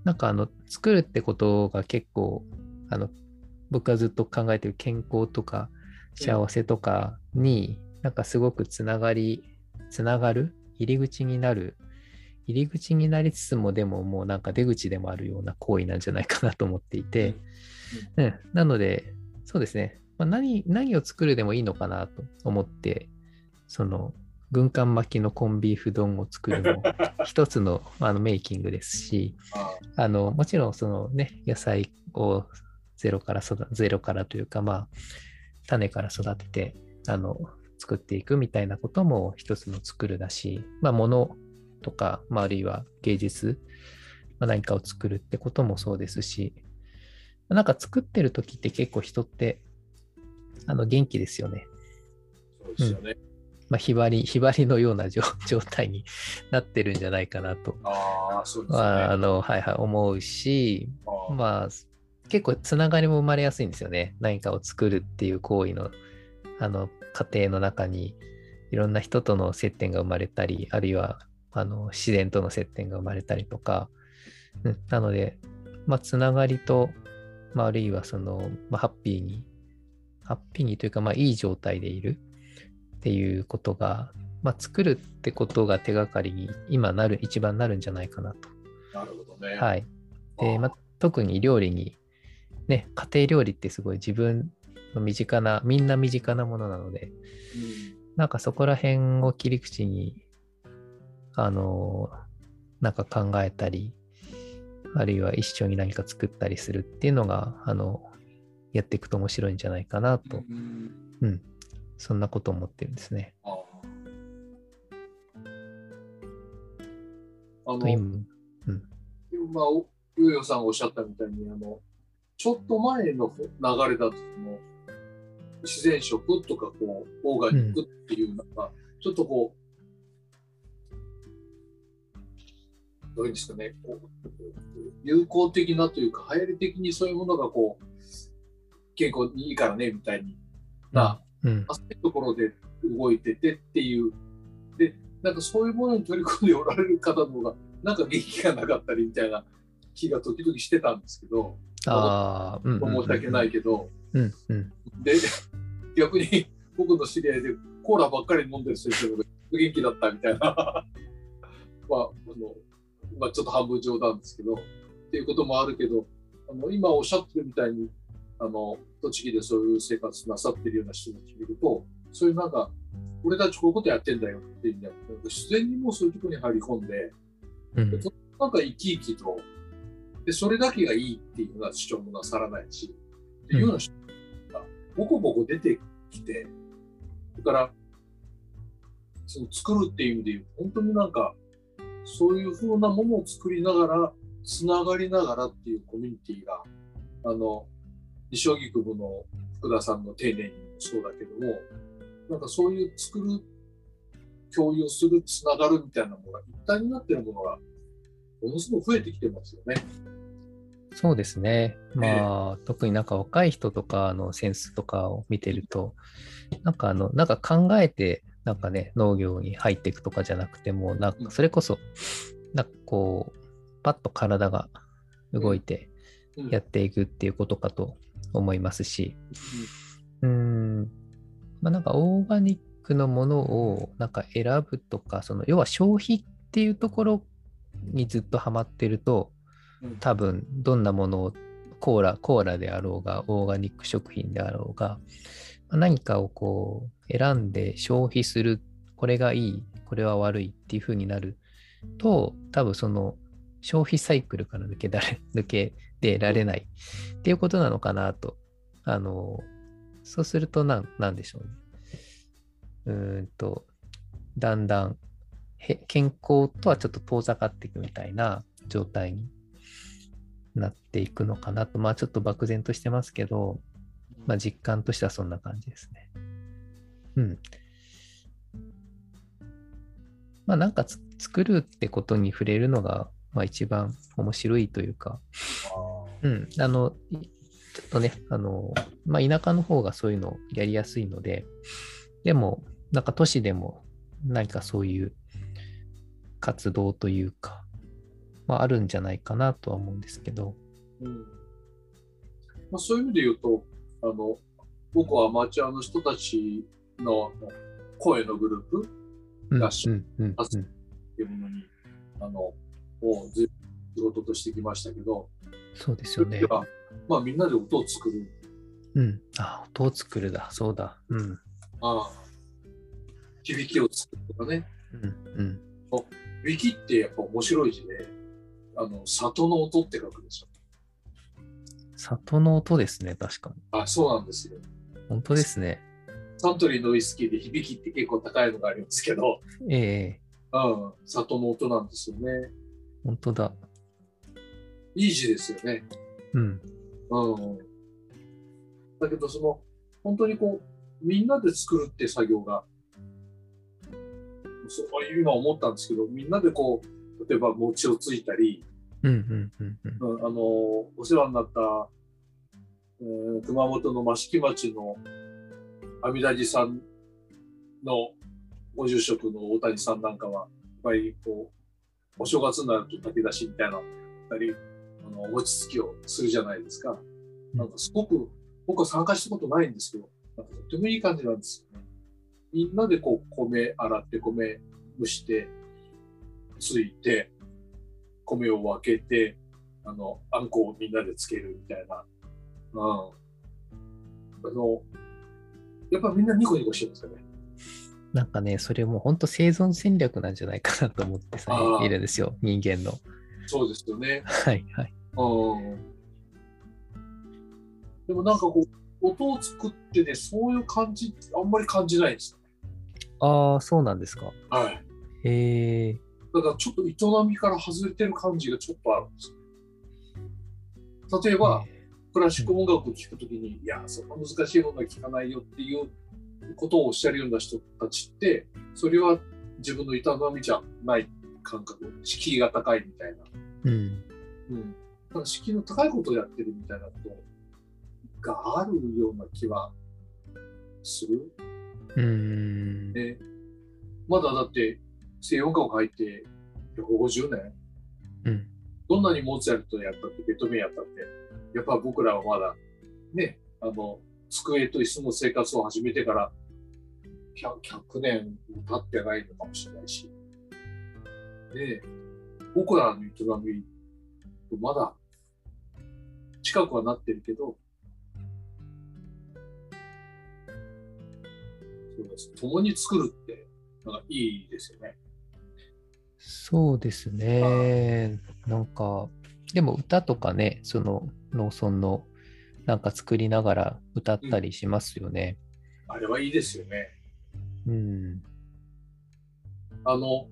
なんかあの作るってことが結構あの僕がずっと考えてる健康とか幸せとかになんかすごくつながりつながる入り口になる入り口になりつつもでももうなんか出口でもあるような行為なんじゃないかなと思っていて、うん、なのでそうですね、まあ、何何を作るでもいいのかなと思ってその軍艦巻きのコンビーフ丼を作るのも一つの *laughs* あのメイキングですしああのもちろんそのね野菜をゼロから育ゼロからというかまあ種から育ててあの作っていくみたいなことも一つの作るだし、まあ、物とか、まあ、あるいは芸術、まあ、何かを作るってこともそうですしなんか作ってる時って結構人ってあの元気ですよね。そうですよね。まあ、ひばり、ひばりのような状 *laughs* 状態になってるんじゃないかなと、ああ、そうですね。まあ、あの、はいはい、思うし、まあ、結構つながりも生まれやすいんですよね。何かを作るっていう行為の、あの、過程の中に、いろんな人との接点が生まれたり、あるいは、あの、自然との接点が生まれたりとか、うん、なので、まあ、つながりと、まあ、あるいはその、まあ、ハッピーに、ハッピーにというか、まあ、いい状態でいるっていうことが、まあ、作るってことが手がかりに今なる、一番なるんじゃないかなと。なるほどね。はい。で、まあ、特に料理に、ね、家庭料理ってすごい自分の身近な、みんな身近なものなので、うんなんかそこら辺を切り口に、あの、なんか考えたり、あるいは一緒に何か作ったりするっていうのが、あの、やっていくと面白いんじゃないかなと、うん。うん、そんなことを思ってるんですね。あー。あと今の、まあ、おゆうよさんがおっしゃったみたいに、あの、ちょっと前の流れだと、自然食とか、こう、オーガニックっていうのが、ちょっとこう、どういうんですかね、こう友好的なというか、流行り的にそういうものがこう、健康にいいからね、みたいにな、うん、浅いところで動いててっていう、で、なんかそういうものに取り組んでおられる方の方が、なんか元気がなかったりみたいな気が時々してたんですけど、ああ。申し訳ないけど、うん、うん。で、逆に僕の知り合いでコーラばっかり飲んでる先生が元気だったみたいな、*laughs* まあ、あの、まあ、ちょっと半分冗談ですけど、っていうこともあるけど、あの今おっしゃってるみたいに、あの、栃木でそういう生活なさってるような人たち見ると、そういうなんか、俺たちこういうことやってんだよっていうんじゃなくて、自然にもうそういうところに入り込んで、うん、なんか生き生きと、で、それだけがいいっていうような主張もなさらないし、っていうような人がボコボコ出てきて、それから、その作るっていう意味で言うと、本当になんか、そういうふうなものを作りながら、つながりながらっていうコミュニティが、あの、西荻窪の福田さんの丁寧にもそうだけども、なんかそういう作る、共有する、つながるみたいなものが一体になってるものが、ものすごく増えてきてますよね。そうですね。まあ、特になんか若い人とかのセンスとかを見てると、なんかあの、なんか考えて、なんかね、農業に入っていくとかじゃなくても、なんかそれこそ、なんかこう、パッと体が動いてうん。やっていくっていうことかと思いますし、うーん、まあなんかオーガニックのものをなんか選ぶとか、その要は消費っていうところにずっとハマってると、うん。多分どんなものをコーラ、コーラであろうが、オーガニック食品であろうが、何かをこう選んで消費する、これがいい、これは悪いっていう風になると、多分その消費サイクルから抜けられ抜け出られないっていうことなのかなと。あの、そうするとなん、でしょうね。うーんと、だんだん健康とはちょっと遠ざかっていくみたいな状態になっていくのかなと、まあちょっと漠然としてますけど、まあ実感としてはそんな感じですね。うん。まあなんかつ作るってことに触れるのが、まあ一番面白いというか、うん、あの、いちょっとね、あの、まあ田舎の方がそういうのやりやすいので、でも、なんか都市でも何かそういう活動というか、まああるんじゃないかなとは思うんですけど、うん。まあ、そういう意味で言うとあの僕はアマチュアの人たちの声のグループうん、らしいうん、うん、あっていうものにあのもうず仕事としてきましたけど、そうですよねまあ、みんなで音を作るうん。あ、音を作るだ、そうだ。うん。ああ響きを作るとかねうん、うん。響きってやっぱ面白い字であの里の音って書くでしょ里の音ですね、確かに。あそうなんですよ本当ですね。サントリーのウイスキーで響きって結構高いのがありますけど、ええうん、里の音なんですよね。本当だ。いい字ですよね。うん。うん。だけど、その、本当にこう、みんなで作るって作業が、そう今思ったんですけど、みんなでこう、例えば餅をついたり、うん、うん、うん、うん。うんあの、お世話になった、えー熊本の益城町の阿弥陀寺さんのご住職の大谷さんなんかは、やっぱりこう、お正月になると炊き出しみたいなったり、あの、お餅つきをするじゃないですか。なんかすごく、僕は参加したことないんですけど、なんかとてもいい感じなんですよね。みんなでこう、米洗って、米蒸して、ついて、米を分けて、あの、あんこをみんなでつけるみたいな。うん。あの、やっぱみんなニコニコしてますよね。なんかね、それもう本当生存戦略なんじゃないかなと思ってさいるんですよ、人間の。そうですよね。はい、はい。うん。でもなんかこう、音を作ってね、そういう感じ、あんまり感じないんですよね。ああ、そうなんですか。はい。へえだからちょっと営みから外れてる感じがちょっとあるんですよ。例えば、クラシック音楽を聴くときに、いや、そんな難しいものは聴かないよっていうことをおっしゃるような人たちって、それは自分の営みじゃない感覚、敷居が高いみたいな。うん。うん。ただ敷居の高いことをやってるみたいなことがあるような気はする。うーん。ね、まだだって西洋音楽入って150年？うん。どんなにモーツァルトやったってベートーベンやったってやっぱ僕らはまだねあの机と椅子の生活を始めてから 100, 100年経ってないのかもしれないし、ね、僕らの営みとまだ近くはなってるけどそうです共に作るってなんかいいですよね。そうですね。なんか、でも歌とかね、その農村のなんか作りながら歌ったりしますよね。あれはいいですよね。うん。あの、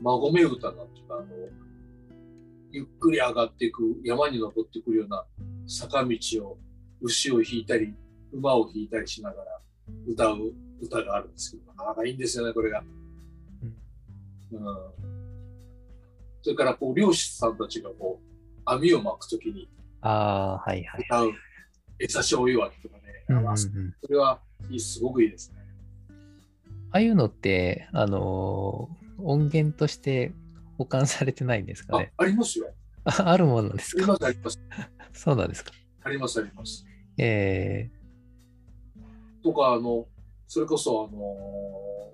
馬込歌なんていうか、あの、ゆっくり上がっていく、山に登ってくるような坂道を牛を引いたり、馬を引いたりしながら歌う歌があるんですけど、なかなかいいんですよね、これが。うん。それから、こう、漁師さんたちがこう、網を巻くときにああ、はいはい。歌う、餌醤油脇とかね、うんうんうんまあそれはすごくいいですね。ああいうのって、あのー音源として保管されてないんですかあね？、ありますよ。ああるものですありか？ます、あります。*laughs* そうなんですか？あります、あります。えとか、あの、それこそ、あの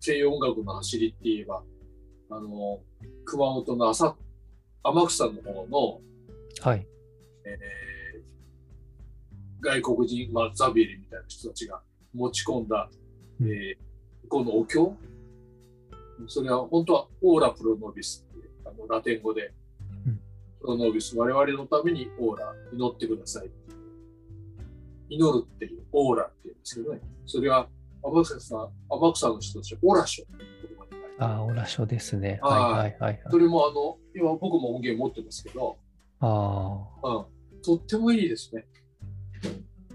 西洋音楽の走りって言えば、あの熊本の朝天草の方のー、はい。えー外国人、まあ、ザビエリみたいな人たちが持ち込んだ、うん。えーこのお経。それは本当はオーラプロノビスってあのラテン語で、うん。プロノビス我々のためにオーラ祈ってください祈るっていうオーラっていうんですけどね。それは天草さん天草の人たちはオラショっていう言葉に書。いてあオラ書ですね。はいはいはいはいはい。それもあの今僕も音源持ってますけど、ああ。うん、とってもいいですね。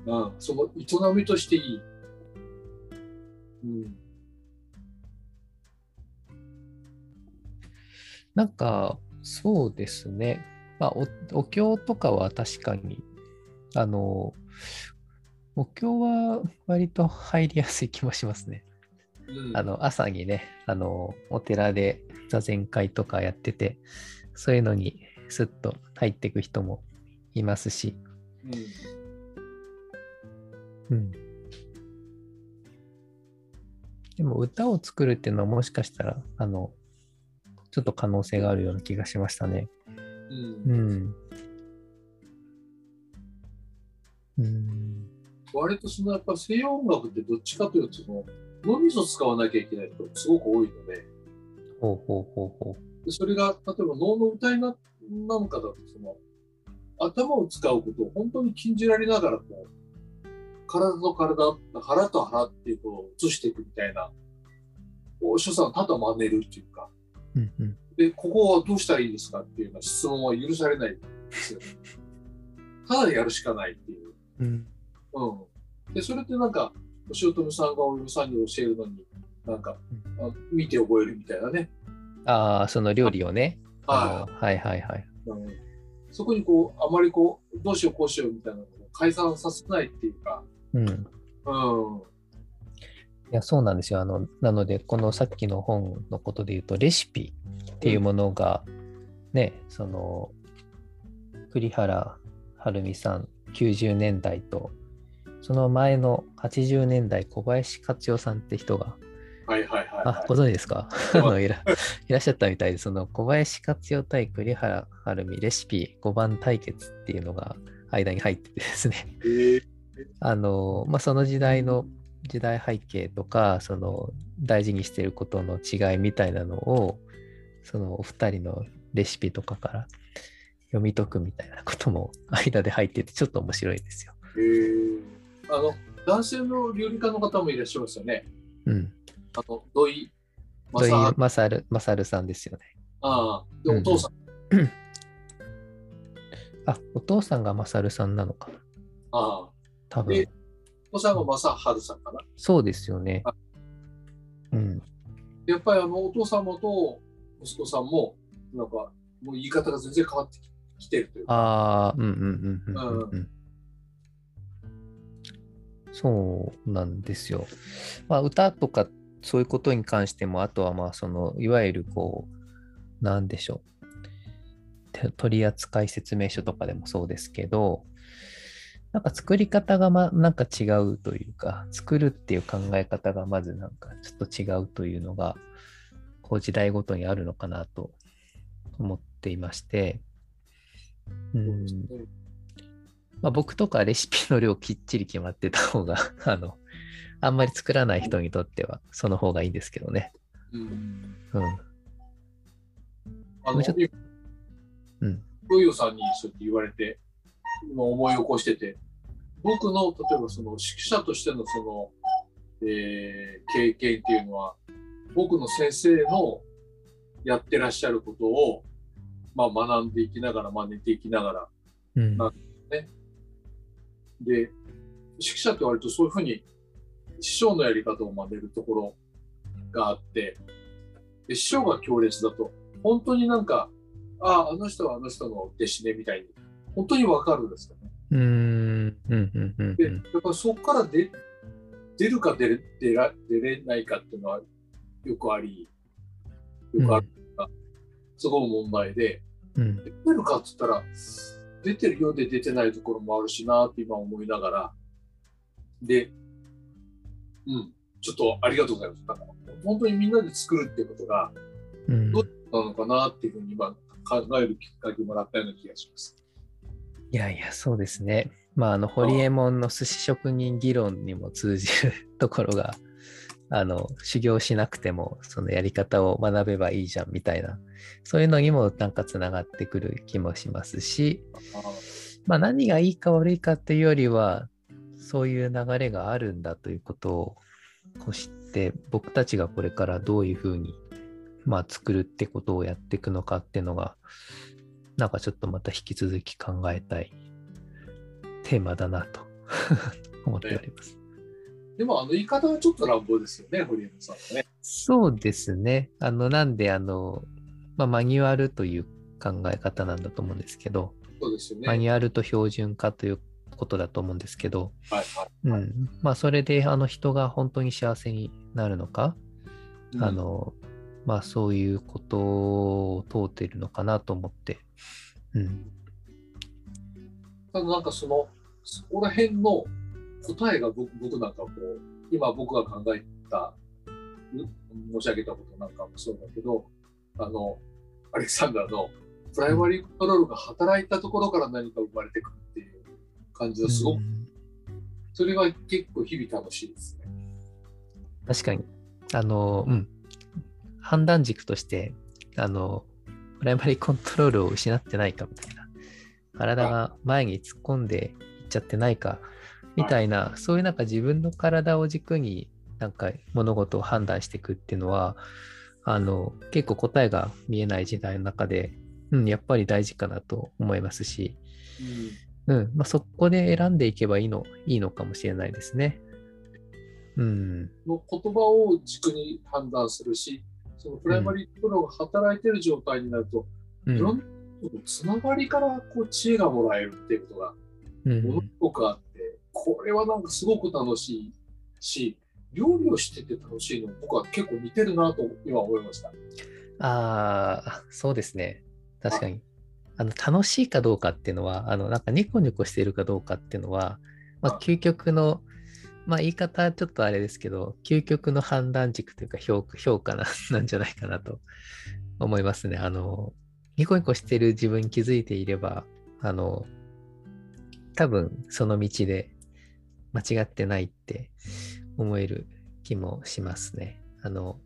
うん、その営みとしていい。うん、なんか、そうですね。まあ、おお経とかは確かに、あの、お経は割と入りやすい気もしますね。うん、あの、朝にね、あの、お寺で座禅会とかやってて、そういうのにスッと入っていく人もいますし、うん、うん。でも歌を作るっていうのはもしかしたら、あの、ちょっと可能性があるような気がしましたね。うんうん。うん。割とそのやっぱ西洋音楽ってどっちかというとその脳みそを使わなきゃいけない人がすごく多いのでほうほうほうほでそれが例えば脳の歌いななんかだとその頭を使うことを本当に禁じられながらこう体と体腹と腹っていうのを移していくみたいなお所作をただ真似るっていうかう。うんうん。でここはどうしたらいいですかっていうような質問は許されないんですよね。*laughs* ただやるしかないっていう。うん。うん、でそれってなんかおとめさんがお嫁さんに教えるのになんか、あ見て覚えるみたいなね、ああ、その料理をね。はあのはいはいはい。いうん、そこにこうあまりこうどうしようこうしようみたいなのを解散させないっていうか、うん。いうんや、そうなんですよ。あの、なので、このさっきの本のことで言うと、レシピっていうものが、ね、その、栗原はるみさん90年代と、その前の80年代、小林克代さんって人が、はいはいはい、あは、ご存知ですか？あの *laughs* いら *laughs* いらっしゃったみたいで、その小林克代対栗原はるみレシピ5番対決っていうのが間に入っててですね。い。えーあの、まあ、その時代の時代背景とか、その大事にしていることの違いみたいなのを、そのお二人のレシピとかから読み解くみたいなことも間で入ってて、ちょっと面白いですよ。えーあの男性の料理家の方もいらっしゃいますよね。うん。あの土井土井正治勝勝さんですよね。ああでうんお父さん、あ、お父さんが勝さんなのかな。ああ多分で。お父さんが正治さんかな。そうですよねあ。うん。やっぱりあのお父様と息子さんもなんかもう言い方が全然変わってきてるというか。ああ、うんうんうんうんうんうん。そうなんですよ。まあ、歌とかそういうことに関しても、あとはまあ、その、いわゆるこう、なんでしょう。取扱説明書とかでもそうですけど、なんか作り方がま、なんか違うというか、作るっていう考え方がまずなんかちょっと違うというのが、こう時代ごとにあるのかなと思っていまして、うんまあ、僕とかレシピの量きっちり決まってた方が、*laughs* あの、あんまり作らない人にとってはその方がいいんですけどね。うんうん。あのもうちょっと今うん。さんにそうやって言われて、今思い起こしてて、僕の例えばその指揮者としてのその、えー経験っていうのは、僕の先生のやってらっしゃることを、まあ、学んでいきながら、真似ていきながら、うん。なで、指揮者って割とそういうふうに師匠のやり方を真似るところがあって、で師匠が強烈だと、本当になんか、ああ、あの人はあの人の弟子ねみたいに、本当にわかるんですよね。うーん。うん。うん。うん。で、うんやっぱりそこから出出るか出れ出ら出れないかっていうのはよくあり、よくある、すごい問題で、うん。出てるかって言ったら、出てるようで出てないところもあるしなって今思いながら、で、うん、ちょっとありがとうございます。だから本当にみんなで作るってことが、うんどうなのかなっていうふうに今考えるきっかけもらったような気がします。いやいや、そうですね。まあ、あの、ホリエモンの寿司職人議論にも通じるところが、あの、修行しなくても、そのやり方を学べばいいじゃんみたいな、そういうのにもなんかつながってくる気もしますし、まあ、何がいいか悪いかっていうよりは、そういう流れがあるんだということをこう知って、僕たちがこれからどういうふうに、まあ、作るってことをやっていくのかっていうのが、なんかちょっとまた引き続き考えたいテーマだなと *laughs* 思っております。でもあの言い方はちょっと乱暴ですよね、堀江さんはね。そうですね。あの、なんで、あの、まあ、マニュアルという考え方なんだと思うんですけど、そうですよね。マニュアルと標準化ということだと思うんですけど、はいはうん。まあ、それで、あの、人が本当に幸せになるのか、い。あの、まあ、そういうことを通っているのかなと思って、うん。ただなんかその、そこら辺の答えが僕僕なんかこう、今僕が考えた、ん申し上げたことなんかもそうだけど、あの、アレクサンダーのプライマリーコントロールが働いたところから何か生まれてくるっていう感じがすごく、うんそれが結構日々楽しいですね。確かに。あの、うん。判断軸として、あの、プライマリーコントロールを失ってないかみたいな。体が前に突っ込んでいっちゃってないか、みたいな、そういうなんか自分の体を軸になんか物事を判断していくっていうのは、あの、結構答えが見えない時代の中で、うん、やっぱり大事かなと思いますし、うん、まあ、そこで選んでいけばいいの、いいのかもしれないですね。うん。の言葉を軸に判断するし、そのプライマリーコントロが働いてる状態になると、うんいろんなつながりからこう知恵がもらえるっていうことがうんものすごくあって、これはなんかすごく楽しいし、料理をしてて楽しいの僕は結構似てるなと今思いました。ああ、そうですね。確かに。あの、楽しいかどうかっていうのは、あの、なんかニコニコしているかどうかっていうのは、まあ、あ究極の、まあ、言い方はちょっとあれですけど、究極の判断軸というか評価、評価な *laughs* なんじゃないかなと思いますね。あの、ニコニコしてる自分に気づいていれば、あの、多分その道で間違ってないって思える気もしますね。あの、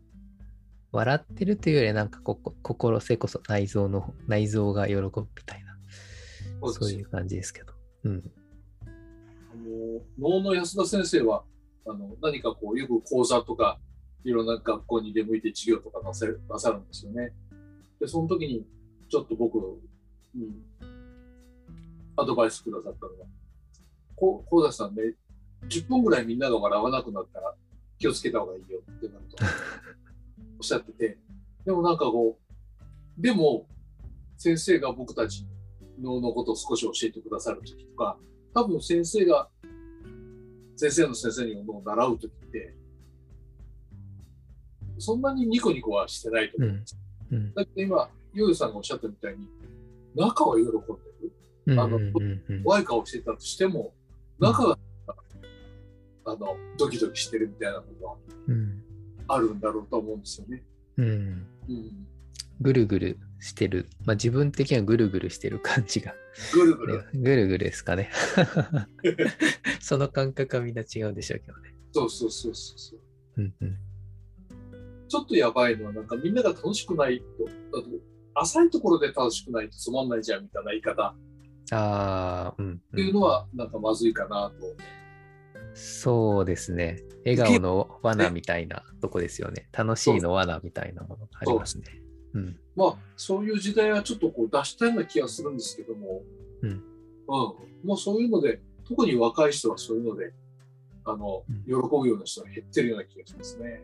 笑ってるというよりはなんかここ心せこそ内臓の内臓が喜ぶみたいなそういう感じですけど。うん。あの能の安田先生はあの何かこうよく講座とかいろんな学校に出向いて授業とかなさるなさるんですよね。でその時にちょっと僕にアドバイスくださったのが「こう田さんね10分ぐらいみんなが笑わなくなったら気をつけた方がいいよ」ってなるとおっしゃっててでもなんかこうでも先生が僕たち能のことを少し教えてくださる時とか多分先生が先生の先生にも習う時ってそんなにニコニコはしてないと思うんです、うん。だけど今ヨヨさんがおっしゃったみたいに中は喜んでるうん。あのうんうんうん怖い顔してたとしても中が、あのドキドキしてるみたいなことはうんあるんだろうと思うんですよね。うん。うん、ぐるぐるしてる。まあ自分的にはぐるぐるしてる感じが。ぐるぐる、*laughs* ぐるぐるですかね。*laughs* その感覚はみんな違うんでしょうけどね。そうそうそうそうそう。うんうん。ちょっとやばいのはなんかみんなが楽しくないと浅いところで楽しくないとつまんないじゃんみたいな言い方ああ、うん、っていうのはなんかまずいかなと。そうですね。笑顔の罠みたいなとこですよね。楽しいの罠みたいなものがありますね。うん。まあそういう時代はちょっとこう出したような気がするんですけども、うんうんもうそういうので特に若い人はそういうのであのうん喜ぶような人が減ってるような気がしますね。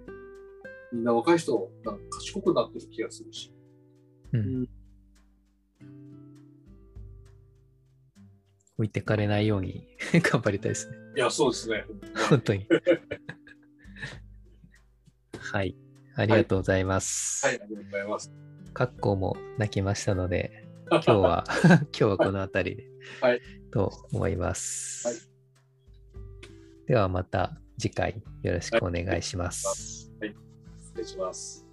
みんな若い人なんか賢くなってる気がするし。うん置いてかれないように *laughs* 頑張りたいですね。いやそうですね。本当に。*laughs* はい。ありがとうございます。はいありがとうございます。カッコも泣きましたので、*laughs* 今日は、今日はこの辺りで、はいと思います。はいではまた次回よろしくお願いします。失礼します。